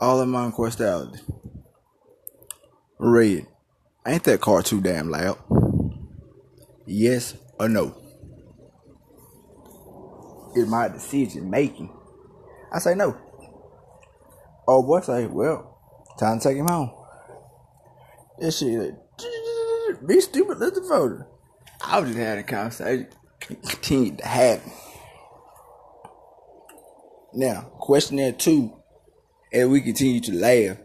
All in my questality. Red. Ain't that car too damn loud? Yes or no? Is my decision making? I say no. Oh boy say, well, time to take him home. This shit be stupid, let the voter. I was just having a conversation. Continue to it. Now, questionnaire two, and we continue to laugh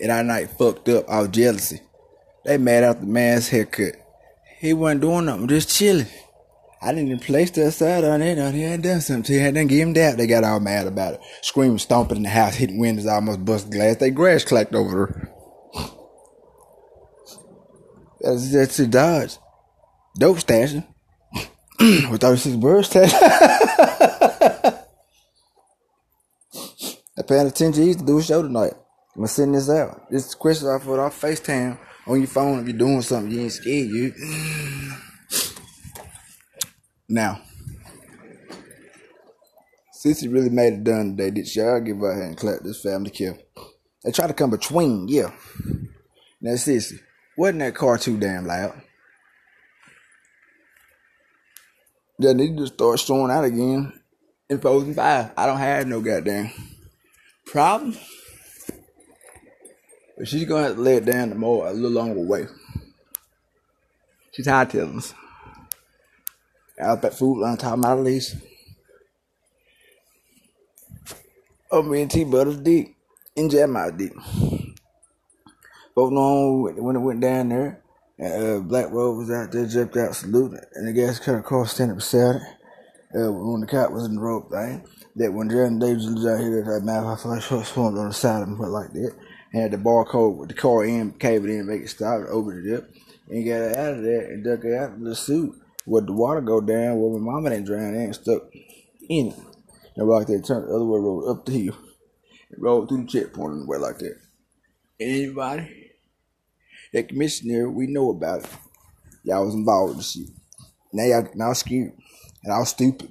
and our night fucked up out jealousy. They mad out the man's haircut. He wasn't doing nothing, just chilling. I didn't even place that side on it. On he had done something. He done give him that. They got all mad about it. Screaming, stomping in the house, hitting windows, almost busting glass. They grass clacked over her. That's, that's the Dodge. Dope stashing. With 36 birds stashing. I paid attention G's to do a show tonight. I'm gonna send this out. This question I put off FaceTime on your phone if you're doing something you ain't scared you. Now, since really made it done today, did y'all give out here and clap this family kill? They try to come between, yeah. Now, Sissy, wasn't that car too damn loud? They need to start showing out again in Frozen 5. I don't have no goddamn problem. But she's gonna have to lay it down the more a little longer way. She's telling us. Out that food line top of my lease. Oh me and T Butters deep. In Jeremiah deep. Both know when it went down there. And uh, Black Road was out there, jumped out, saluting, and the gas car car standing beside it. Uh, when the cop was in the rope thing, that when Jeremy Davis was out here, that mouth I formed on the side of him, like that and had the barcode with the car in, cave it in, make it stop, and open it up, and got it out of there and duck it out of the suit. Where the water go down, where my mama didn't drown and stuck in it. And rock there, turned the other way, rolled up the hill, and rolled through the checkpoint and way like that. Anybody? That commissioner, we know about it. Y'all was involved in the shit. Now y'all now scared. And I was stupid.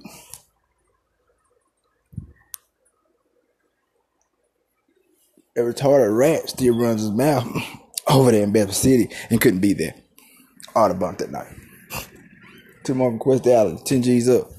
a retarded rat still runs his mouth over there in Bedford City and couldn't be there. Audubon that night. Two more request Allen, 10 G's up.